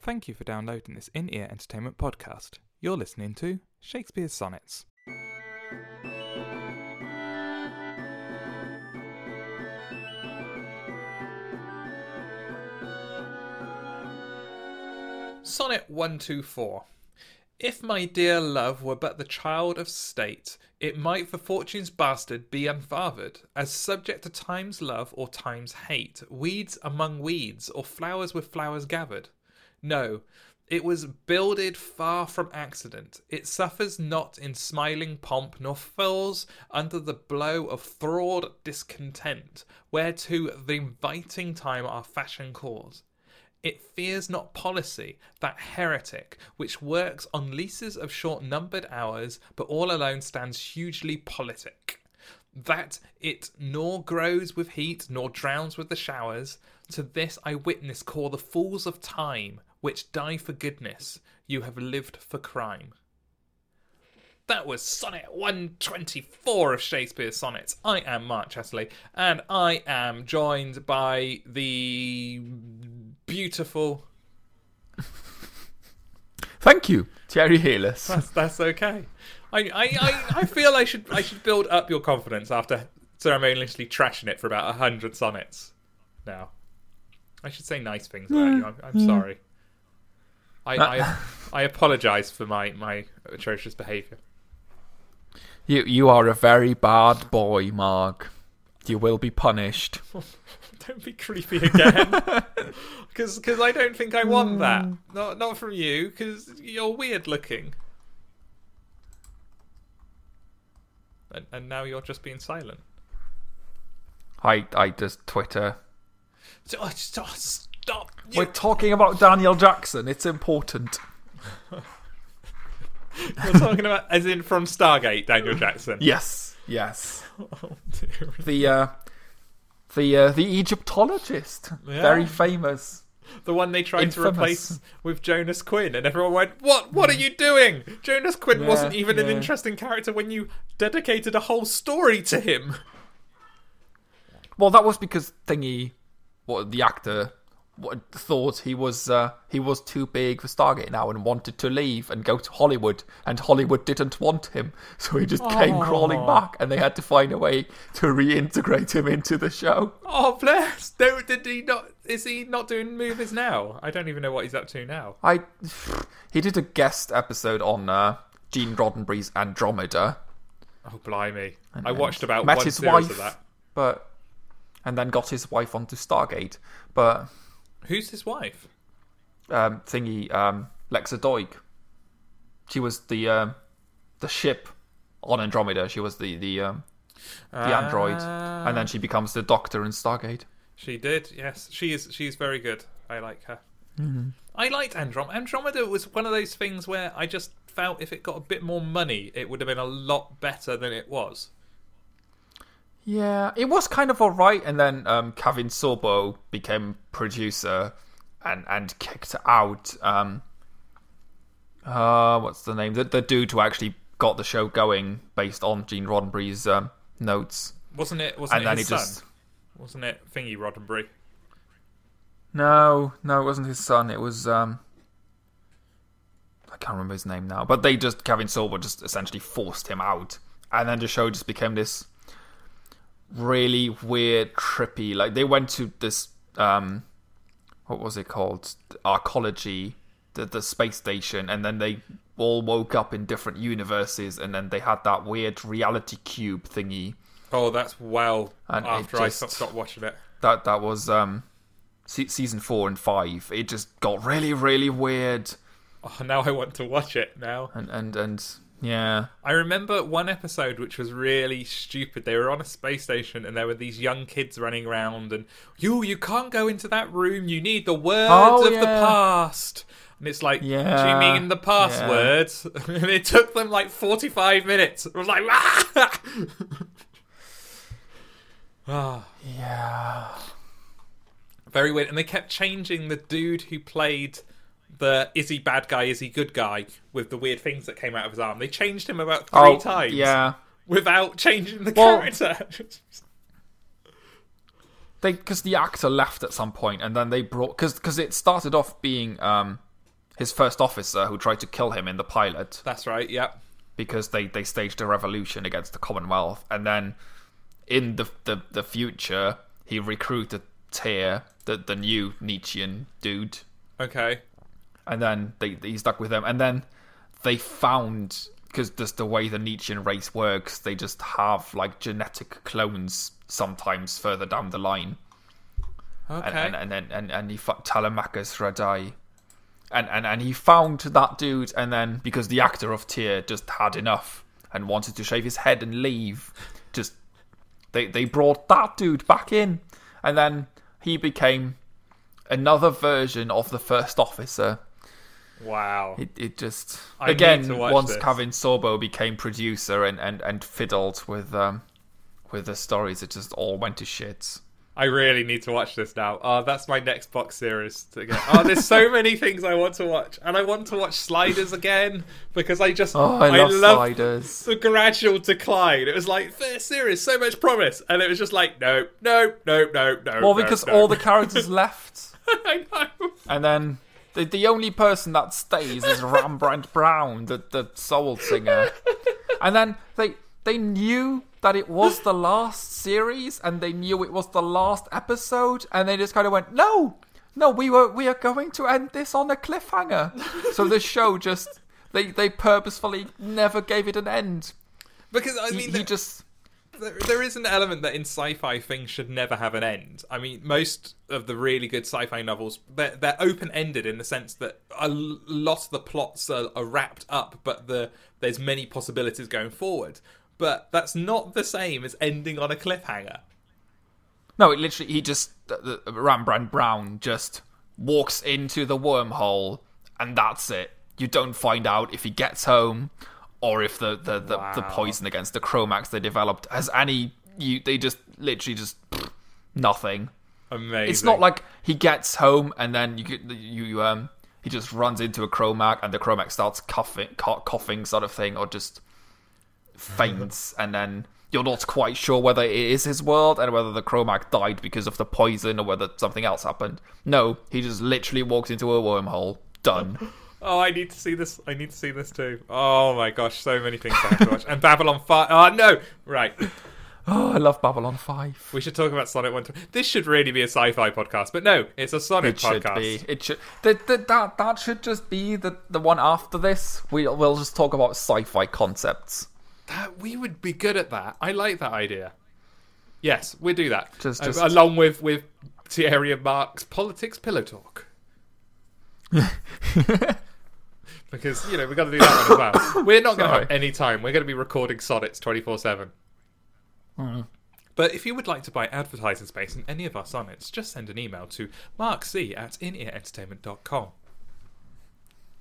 Thank you for downloading this in ear entertainment podcast. You're listening to Shakespeare's Sonnets. Sonnet 124. If my dear love were but the child of state, it might for fortune's bastard be unfathered, as subject to time's love or time's hate, weeds among weeds, or flowers with flowers gathered. No, it was builded far from accident. It suffers not in smiling pomp, nor falls under the blow of fraud discontent, whereto the inviting time our fashion calls. It fears not policy, that heretic, which works on leases of short numbered hours, but all alone stands hugely politic. That it nor grows with heat, nor drowns with the showers, to this I witness call the fools of time, which die for goodness, you have lived for crime. That was Sonnet 124 of Shakespeare's Sonnets. I am Mark Chatterley, and I am joined by the beautiful. Thank you, Thierry Hellis. That's, that's okay. I, I, I, I feel I should I should build up your confidence after ceremoniously trashing it for about a hundred sonnets. Now, I should say nice things about you. I'm, I'm mm. sorry. Uh, I, I, I apologise for my, my atrocious behaviour. You you are a very bad boy, Mark. You will be punished. Don't be creepy again. Because I don't think I want hmm. that. Not not from you, because you're weird looking. And, and now you're just being silent. I I just Twitter. Oh, stop! stop. We're talking about Daniel Jackson. It's important. We're talking about, as in from Stargate, Daniel Jackson. Yes, yes. Oh, dear. The uh, the uh, the Egyptologist, Yeah. very famous. The one they tried to replace with Jonas Quinn, and everyone went, "What? What are you doing?" Jonas Quinn Yeah, wasn't even an interesting character when you dedicated a whole story to him. Well, that was because thingy, what the actor, thought he was uh, he was too big for Stargate now and wanted to leave and go to Hollywood, and Hollywood didn't want him, so he just came crawling back, and they had to find a way to reintegrate him into the show. Oh bless! No, did he not? Is he not doing movies now? I don't even know what he's up to now. I he did a guest episode on uh, Gene Roddenberry's Andromeda, Oh blimey! I watched about met one his wife, of that. but and then got his wife onto Stargate, but Who's his wife? um, thingy um, Lexa Doig. She was the um, the ship on Andromeda. She was the the um, the android, and then she becomes the Doctor in Stargate. She did, yes. She is. She's very good. I like her. Mm-hmm. I liked Andromeda. Andromeda was one of those things where I just felt if it got a bit more money, it would have been a lot better than it was. Yeah, it was kind of alright, and then um, Kevin Sorbo became producer and and kicked out um, uh, what's the name? The, the dude who actually got the show going based on Gene Roddenberry's um, notes. Wasn't it? Wasn't And it then his he son? just Wasn't it Thingy Roddenberry? No, no, it wasn't his son. It was um I can't remember his name now. But they just Kevin Sorbo just essentially forced him out. And then the show just became this really weird, trippy like they went to this um what was it called? Arcology, the the space station, and then they all woke up in different universes and then they had that weird reality cube thingy. Oh, that's well And after I just- stopped, stopped watching it. that that was um se- season four and five it just got really really weird Oh, now I want to watch it now. and and and yeah I remember one episode which was really stupid. They were on a space station and there were these young kids running around and you you can't go into that room. You need the words Oh, of the past. And it's like, do you Yeah, mean the passwords? and it took them like forty five minutes. I was like, ah! ah, yeah very weird. And they kept changing the dude who played the is he bad guy, is he good guy with the weird things that came out of his arm. They changed him about three oh times. yeah without changing the Well- character. they because the actor left at some point and then they brought because because it started off being um his first officer who tried to kill him in the pilot That's right. Yeah. because they, they staged a revolution against the Commonwealth, and then in the the, the future he recruited Tyr, the the new Nietzschean dude, Okay. And then they he stuck with them, and then they found because just the way the Nietzschean race works, they just have like genetic clones sometimes further down the line, Okay. and and and and, and, he fought Telemachus Rhade. And, and and he found that dude, and then because the actor of Tyr just had enough and wanted to shave his head and leave, just they they brought that dude back in, and then he became another version of the first officer. Wow. It it just I again once this. Kevin Sorbo became producer and, and, and fiddled with um with the stories, it just all went to shit. I really need to watch this now. Oh, that's my next box series to get. Oh, there's so many things I want to watch, and I want to watch Sliders again because I just Oh, I love sliders. the gradual decline. It was like this series, so much promise, and it was just like no, no, no, no, no. Well, no, because no. all the characters left. I know. And then the the only person that stays is Rembrandt Brown, the the soul singer. And then they they knew that it was the last series, and they knew it was the last episode, and they just kind of went, "No, no, we were we are going to end this on a cliffhanger." so the show just they they purposefully never gave it an end. Because I He, mean, he just there, there is an element that in sci-fi things should never have an end. I mean, most of the really good sci-fi novels they're, they're open-ended in the sense that a lot of the plots are, are wrapped up, but the there's many possibilities going forward. But that's not the same as ending on a cliffhanger. No, it literally he just Rembrandt Brown just walks into the wormhole and that's it. You don't find out if he gets home or if the the, the, the poison against the Kromaggs they developed has any you they just literally just pfft, nothing. Amazing. It's not like he gets home and then you get you um he just runs into a Kromagg and the Kromagg starts coughing coughing sort of thing or just faints and then you're not quite sure whether it is his world and whether the Kromagg died because of the poison or whether something else happened. No, he just literally walks into a wormhole. Done. Oh, I need to see this. I need to see this too. Oh my gosh, so many things I have to watch. And Babylon Five. Oh no, right. Oh, I love Babylon 5. We should talk about Sonic One. This should really be a sci-fi podcast, but no, it's a Sonic It should podcast. be. It should. That, that, that, that should just be the, the one after this. We, we'll just talk about sci fi concepts. That we would be good at that. I like that idea. Yes, we'll do that. Just- Uh, just- along with with Thierry and Mark's politics pillow talk. because you know we've got to do that one as well. We're not going to have any time. We're going to be recording sonnets twenty four seven. But if you would like to buy advertising space in any of our sonnets, just send an email to markc at inearentertainment.com.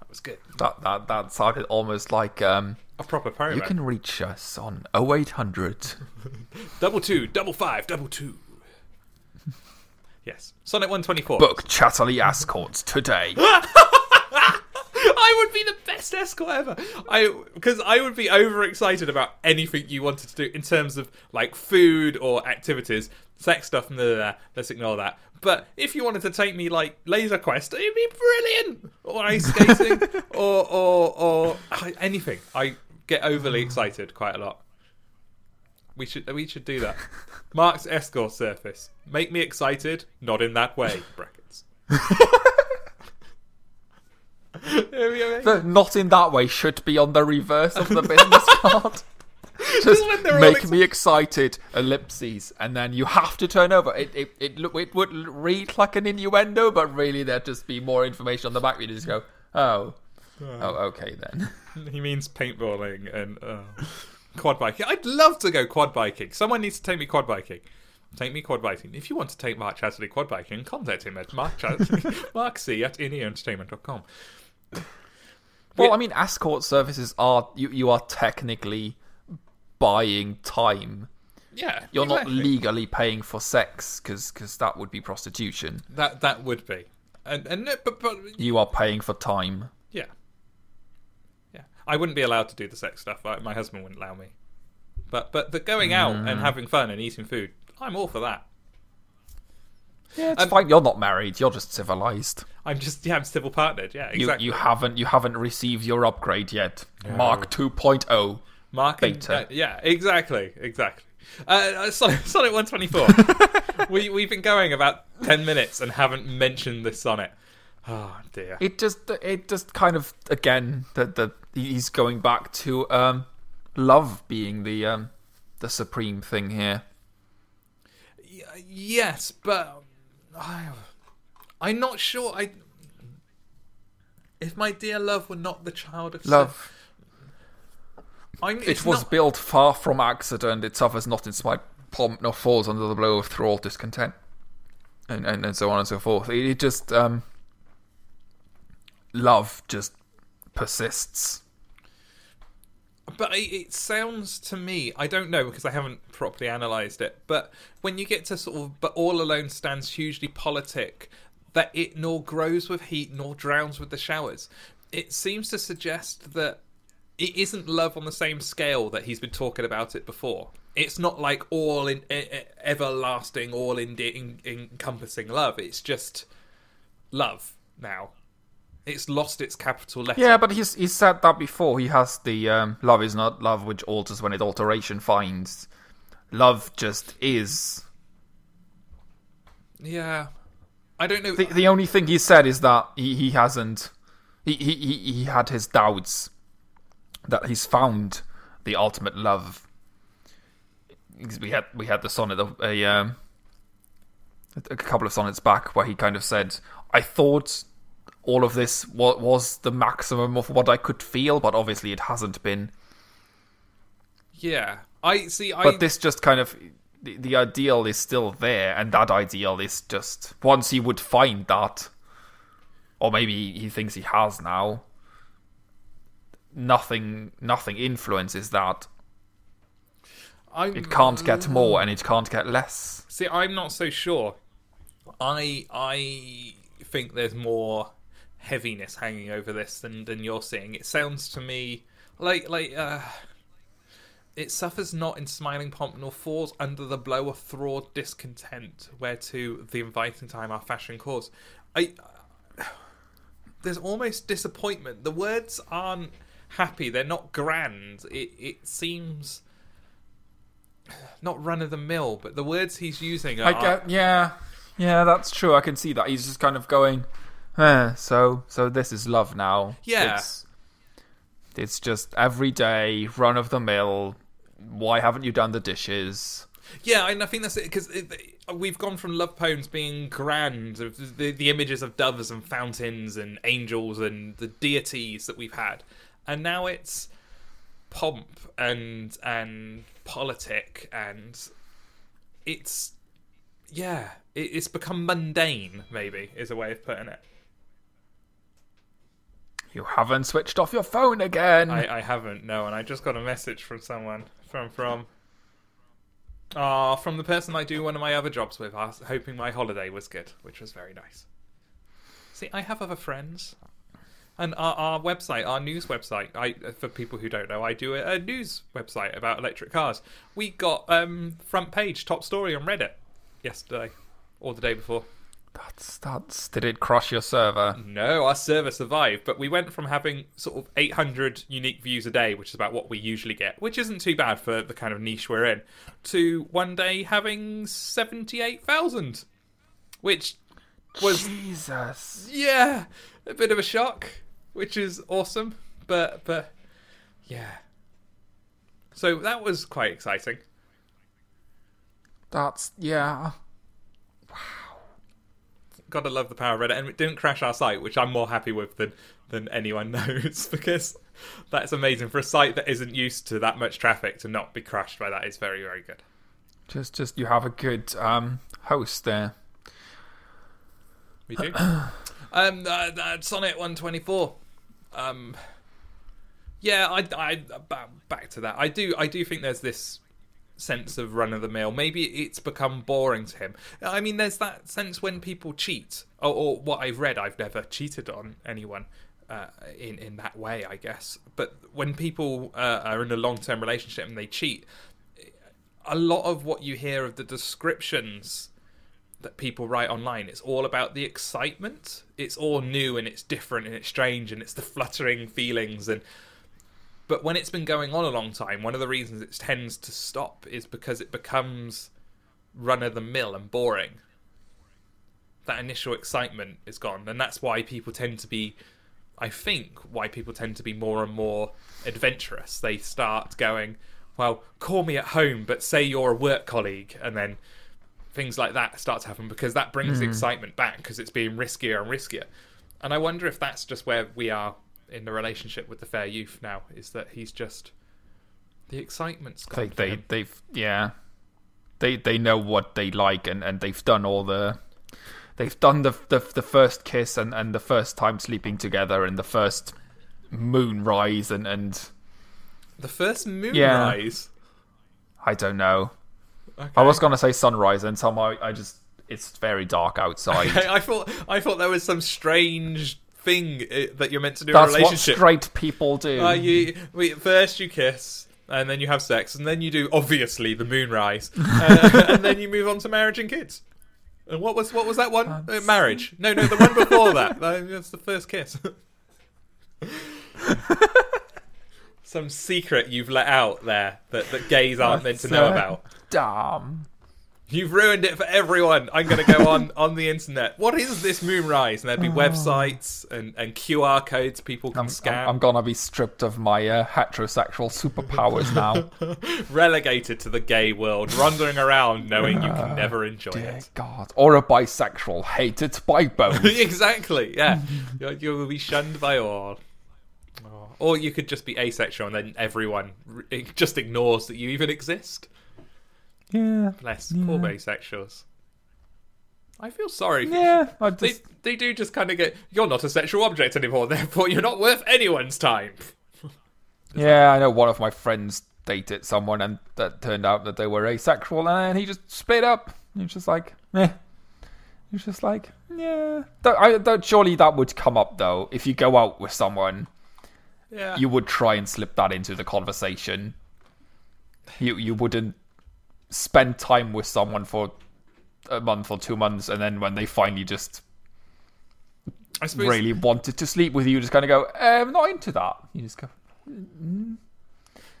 That was good. That, that, that sounded almost like um, A proper you can reach us on 0800. Double two, double five, double two. yes. Sonnet 124. Book Chatterley Escorts today. I would be the best escort ever. I because I would be overexcited about anything you wanted to do in terms of like food or activities, sex stuff. Blah, blah, blah. Let's ignore that. But if you wanted to take me like laser quest, it'd be brilliant. Or ice skating, or or or anything. I get overly excited quite a lot. We should we should do that. Mark's escort surface. Make me excited, not in that way. Brackets. It'd be amazing. the not in that way should be on the reverse of the business card. Just make ex- me excited, ellipses, and then you have to turn over. It it it, look, it would read like an innuendo, but really there'd just be more information on the back. You just go, oh, oh, okay then. He means paintballing and uh, quad biking. I'd love to go quad biking. Someone needs to take me quad biking. Take me quad biking. If you want to take Mark Chatterley quad biking, contact him at Mark Chatterley, Mark C at inearentertainment.com. Well, I mean, escort services are you you are technically buying time. Yeah, You're not legally paying for sex because that would be prostitution. That that would be, and and but but You are paying for time. yeah, yeah. I wouldn't be allowed to do the sex stuff. Like, my husband wouldn't allow me. But but the going out Mm. and having fun and eating food, I'm all for that. Yeah, it's Um, fine. You're not married. You're just civilized. I'm just yeah, I'm civil partnered. Yeah, You exactly. you haven't you haven't received your upgrade yet. Mark oh. 2.0. Mark and- Beta. uh, yeah, exactly, exactly. Uh, uh, Sonic, Sonic 124. we we've been going about ten minutes and haven't mentioned this Sonnet. Oh dear. It just it just kind of again that the he's going back to um love being the um the supreme thing here. Y- yes, but I, I'm not sure. I if my dear love were not the child of sin- Love I'm, it was not- built far from accident. It suffers not in spite pomp nor falls under the blow of thrall discontent, and, and and so on and so forth. It, it just um, love just persists. But it, it sounds to me, I don't know because I haven't properly analysed it, but when you get to sort of, but all alone stands hugely politic, that it nor grows with heat nor drowns with the showers. It seems to suggest that it isn't love on the same scale that he's been talking about it before. It's not like all in e- everlasting, all in, in, encompassing love. It's just love now. It's lost its capital letter. Yeah, but he's he's said that before. He has the um, love is not love which alters when it alteration finds. Love just is. Yeah. I don't know. The, the only thing he said is that he, he hasn't. He, he, he had his doubts that he's found the ultimate love. Because We had we had the sonnet of a um, a couple of sonnets back where he kind of said, "I thought all of this was, was the maximum of what I could feel, but obviously it hasn't been." Yeah, I see. I But this just kind of the, the ideal is still there, and that ideal is just once he would find that, or maybe he thinks he has now. Nothing, nothing influences that. I'm, It can't get more, and it can't get less. See, I'm not so sure. I I think there's more heaviness hanging over this than than you're seeing. It sounds to me like like uh, it suffers not in smiling pomp nor falls under the blow of thrall discontent, whereto the inviting time our fashion calls. I there's almost disappointment. The words aren't happy. They're not grand. It it seems not run of the mill, but the words he's using are I get, yeah, yeah, that's true. I can see that he's just kind of going, eh, so, so this is love now. Yeah. it's, it's just every day, run of the mill. Why haven't you done the dishes? Yeah, and I think that's it because we've gone from love poems being grand, the, the images of doves and fountains and angels and the deities that we've had, and now it's pomp and and politic and it's yeah, it, it's become mundane. Maybe is a way of putting it. You haven't switched off your phone again. I, I haven't no, and I just got a message from someone from from. Ah, from the person I do one of my other jobs with, ask- hoping my holiday was good, which was very nice. See, I have other friends, and our, our website, our news website. I, for people who don't know, I do a, a news website about electric cars. We got um, front page, top story on Reddit yesterday or the day before. That's that's. Did it crush your server? No, our server survived, but we went from having sort of 800 unique views a day, which is about what we usually get, which isn't too bad for the kind of niche we're in, to one day having 78,000, which was, Jesus. yeah, a bit of a shock, which is awesome, but, but, yeah. So that was quite exciting. That's yeah. Gotta love the power of Reddit, and it didn't crash our site, which I'm more happy with than than anyone knows because that's amazing for a site that isn't used to that much traffic to not be crashed by that is very very good. Just just you have a good um host there. We do. um, uh, uh, Sonnet 124. Um, yeah, I, I ba- back to that. I do, I do think there's this sense of run of the mill. Maybe it's become boring to him. I mean, there's that sense when people cheat, or, or what I've read. I've never cheated on anyone. Uh, in in that way, I guess. But when people uh, are in a long term relationship and they cheat, a lot of what you hear of the descriptions that people write online. It's all about the excitement. It's all new and it's different and it's strange and it's the fluttering feelings and but when it's been going on a long time, one of the reasons it tends to stop is because it becomes run of the mill and boring. That initial excitement is gone, and that's why people tend to be I think why people tend to be more and more adventurous. They start going, well, call me at home, but say you're a work colleague, and then things like that start to happen because that brings the excitement back because it's being riskier and riskier. And I wonder if that's just where we are in the relationship with the fair youth now, is that he's just the excitement's They, gone. for they they've yeah, they, they know what they like, and, and they've done all the, they've done the, the, the first kiss and, and the first time sleeping together and the first moonrise and, and the first moonrise. I don't know. Okay. I was gonna say sunrise, and somehow I just it's very dark outside. Okay, I thought I thought there was some strange thing uh, that you're meant to do in That's a what straight people do. Uh, you we, first you kiss, and then you have sex, and then you do obviously the moonrise, uh, and then you move on to marriage and kids. And what was what was that one? Uh, marriage? No, no, the one before that. That- That's the first kiss. Some secret you've let out there that, that gays aren't meant to know about. Damn. You've ruined it for everyone. I'm going to go on on the internet. What is this moonrise? And there'd be websites and, and QR codes people can I'm, scan. I'm, I'm gonna be stripped of my uh, heterosexual superpowers now. relegated to the gay world, wandering around knowing you can never enjoy Dear it. God. Or a bisexual, hated by both. exactly, yeah. you you will be shunned by all. Oh. Or you could just be asexual and then everyone just ignores that you even exist. Yeah. Bless poor asexuals. I feel sorry. for Yeah. I They, just, they do just kind of get, you're not a sexual object anymore, therefore you're not worth anyone's time. yeah, I know one of my friends dated someone and that turned out that they were asexual and he just split up. He was just like, eh. He was just like, yeah. I, surely that would come up though. If you go out with someone, Yeah. you would try and slip that into the conversation. You you wouldn't spend time with someone for a month or two months, and then when they finally just I suppose really wanted to sleep with you, just kind of go, eh, "I'm not into that." You just go, mm-hmm.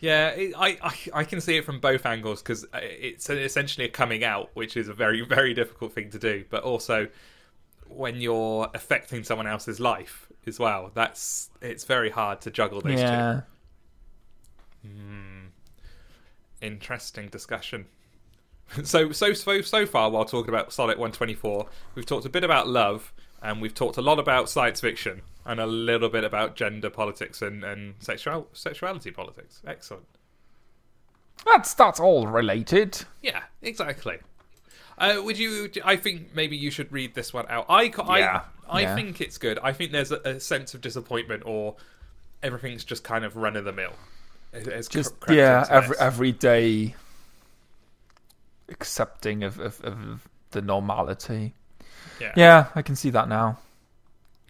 Yeah, it, I, I I can see it from both angles because uh, it's essentially a coming out, which is a very very difficult thing to do. But also, when you're affecting someone else's life as well, that's it's very hard to juggle those "Yeah, two. Interesting discussion. So so so so far, while talking about Sonnet 124, we've talked a bit about love, and we've talked a lot about science fiction, and a little bit about gender politics and and sexual sexuality politics. Excellent. that's that's all related." Yeah, exactly. Uh, would you? I think maybe you should read this one out. I, Yeah, I, I yeah. think it's good. I think there's a, a sense of disappointment, or everything's just kind of run of the mill. It- it's Just yeah, every every day accepting of, of of the normality. yeah. Yeah, I can see that now.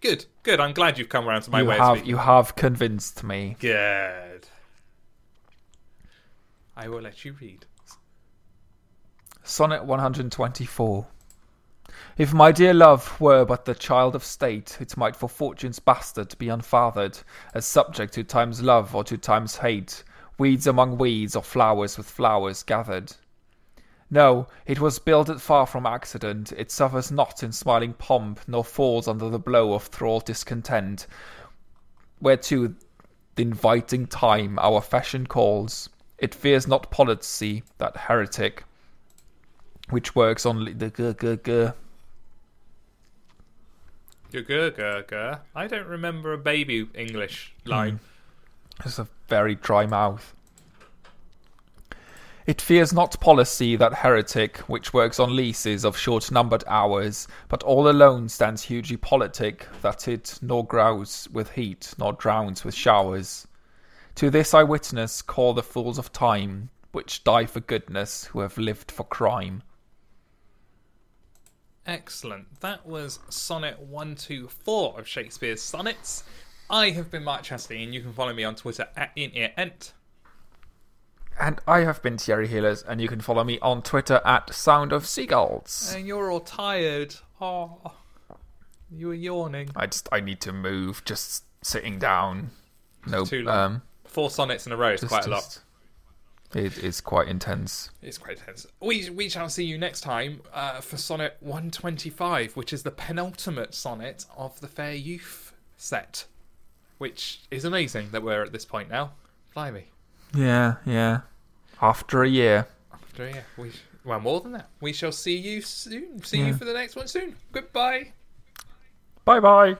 Good, good. I'm glad you've come around to my you way of have you have convinced me. Good. I will let you read. Sonnet 124. If my dear love were but the child of state, it might for fortune's bastard be unfathered, as subject to time's love or to time's hate, weeds among weeds or flowers with flowers gathered. No, it was builded far from accident, it suffers not in smiling pomp, nor falls under the blow of thrall discontent, whereto the inviting time our fashion calls. It fears not policy, that heretic, which works on the g g g. Good. I don't remember a baby English hmm. line. It's a very dry mouth. It fears not policy, that heretic, which works on leases of short numbered hours, but all alone stands hugely politic, that it nor grows with heat, nor drowns with showers. To this I witness call the fools of time, which die for goodness, who have lived for crime. Excellent. That was Sonnet 124 of Shakespeare's Sonnets. I have been Mark Chatterley, and you can follow me on Twitter at InEarEnt. And I have been Thierry Hellis, and you can follow me on Twitter at Sound of Seagulls. And you're all tired. Oh, you were yawning. I just I need to move. Just sitting down. No, too long. um, Four sonnets in a row is just- quite a lot. It is quite intense. It's quite intense. We we shall see you next time uh, for sonnet 125, which is the penultimate sonnet of the Fair Youth set, which is amazing that we're at this point now. Blimey. Yeah, yeah. After a year. After yeah, we well more than that. We shall see you soon. See you for the next one soon. Goodbye. Bye bye.